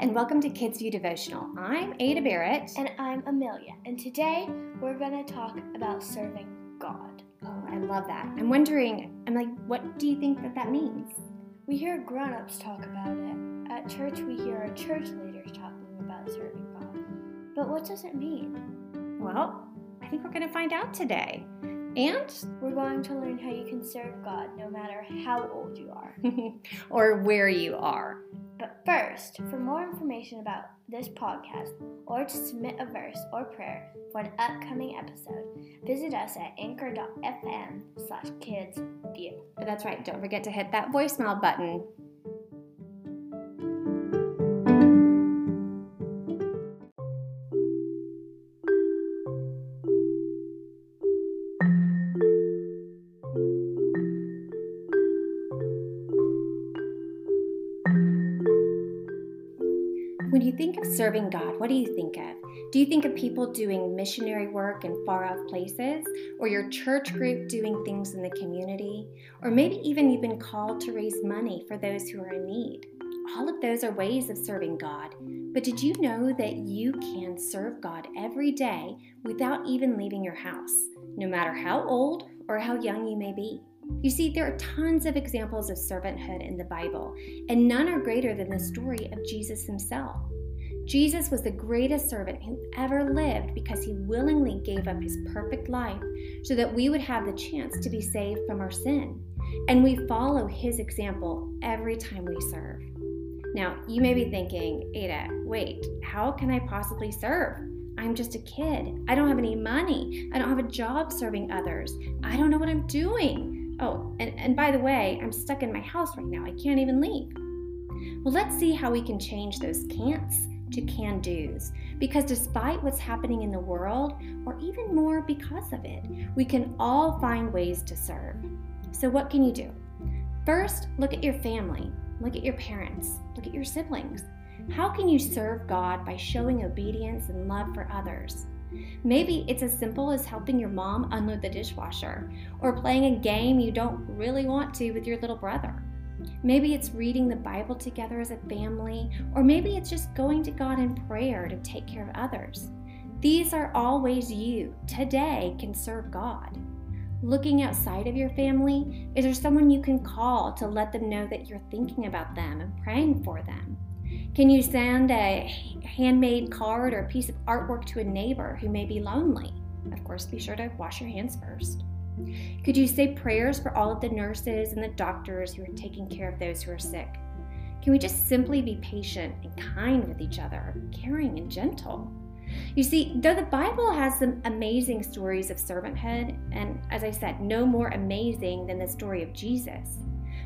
and welcome to Kids View Devotional. I'm Ada Barrett. And I'm Amelia. And today we're going to talk about serving God. Oh, I love that. I'm wondering, I'm like, what do you think that that means? We hear grown ups talk about it. At church, we hear our church leaders talking about serving God. But what does it mean? Well, I think we're going to find out today. And we're going to learn how you can serve God no matter how old you are or where you are. First, for more information about this podcast or to submit a verse or prayer for an upcoming episode, visit us at anchor.fm slash kidsview. That's right. Don't forget to hit that voicemail button When you think of serving God, what do you think of? Do you think of people doing missionary work in far off places? Or your church group doing things in the community? Or maybe even you've been called to raise money for those who are in need? All of those are ways of serving God. But did you know that you can serve God every day without even leaving your house, no matter how old or how young you may be? You see, there are tons of examples of servanthood in the Bible, and none are greater than the story of Jesus himself. Jesus was the greatest servant who ever lived because he willingly gave up his perfect life so that we would have the chance to be saved from our sin. And we follow his example every time we serve. Now, you may be thinking, Ada, wait, how can I possibly serve? I'm just a kid. I don't have any money. I don't have a job serving others. I don't know what I'm doing. Oh, and, and by the way, I'm stuck in my house right now. I can't even leave. Well, let's see how we can change those can'ts to can do's. Because despite what's happening in the world, or even more because of it, we can all find ways to serve. So, what can you do? First, look at your family, look at your parents, look at your siblings. How can you serve God by showing obedience and love for others? Maybe it's as simple as helping your mom unload the dishwasher or playing a game you don't really want to with your little brother. Maybe it's reading the Bible together as a family, or maybe it's just going to God in prayer to take care of others. These are all ways you, today, can serve God. Looking outside of your family, is there someone you can call to let them know that you're thinking about them and praying for them? Can you send a handmade card or a piece of artwork to a neighbor who may be lonely? Of course, be sure to wash your hands first. Could you say prayers for all of the nurses and the doctors who are taking care of those who are sick? Can we just simply be patient and kind with each other, caring and gentle? You see, though the Bible has some amazing stories of servanthood, and as I said, no more amazing than the story of Jesus,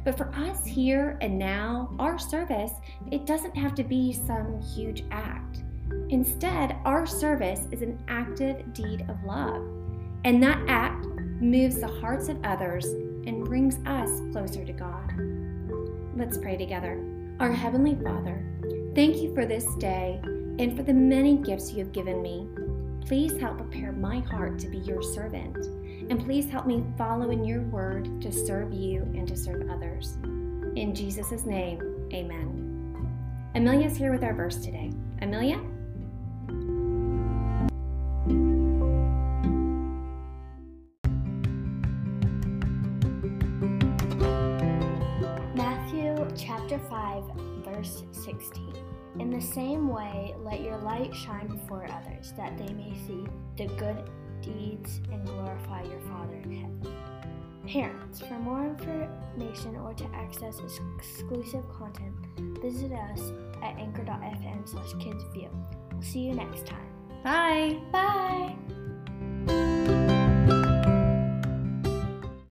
but for us here and now, our service, it doesn't have to be some huge act. Instead, our service is an active deed of love. And that act moves the hearts of others and brings us closer to God. Let's pray together. Our Heavenly Father, thank you for this day and for the many gifts you have given me. Please help prepare my heart to be your servant, and please help me follow in your word to serve you and to serve others. In Jesus' name, amen. Amelia's here with our verse today. Amelia? Matthew chapter 5, verse 16. In the same way, let your light shine before others, that they may see the good deeds and glorify your Father in heaven. Parents, for more information or to access exclusive content, visit us at anchor.fm slash kidsview. We'll see you next time. Bye. Bye.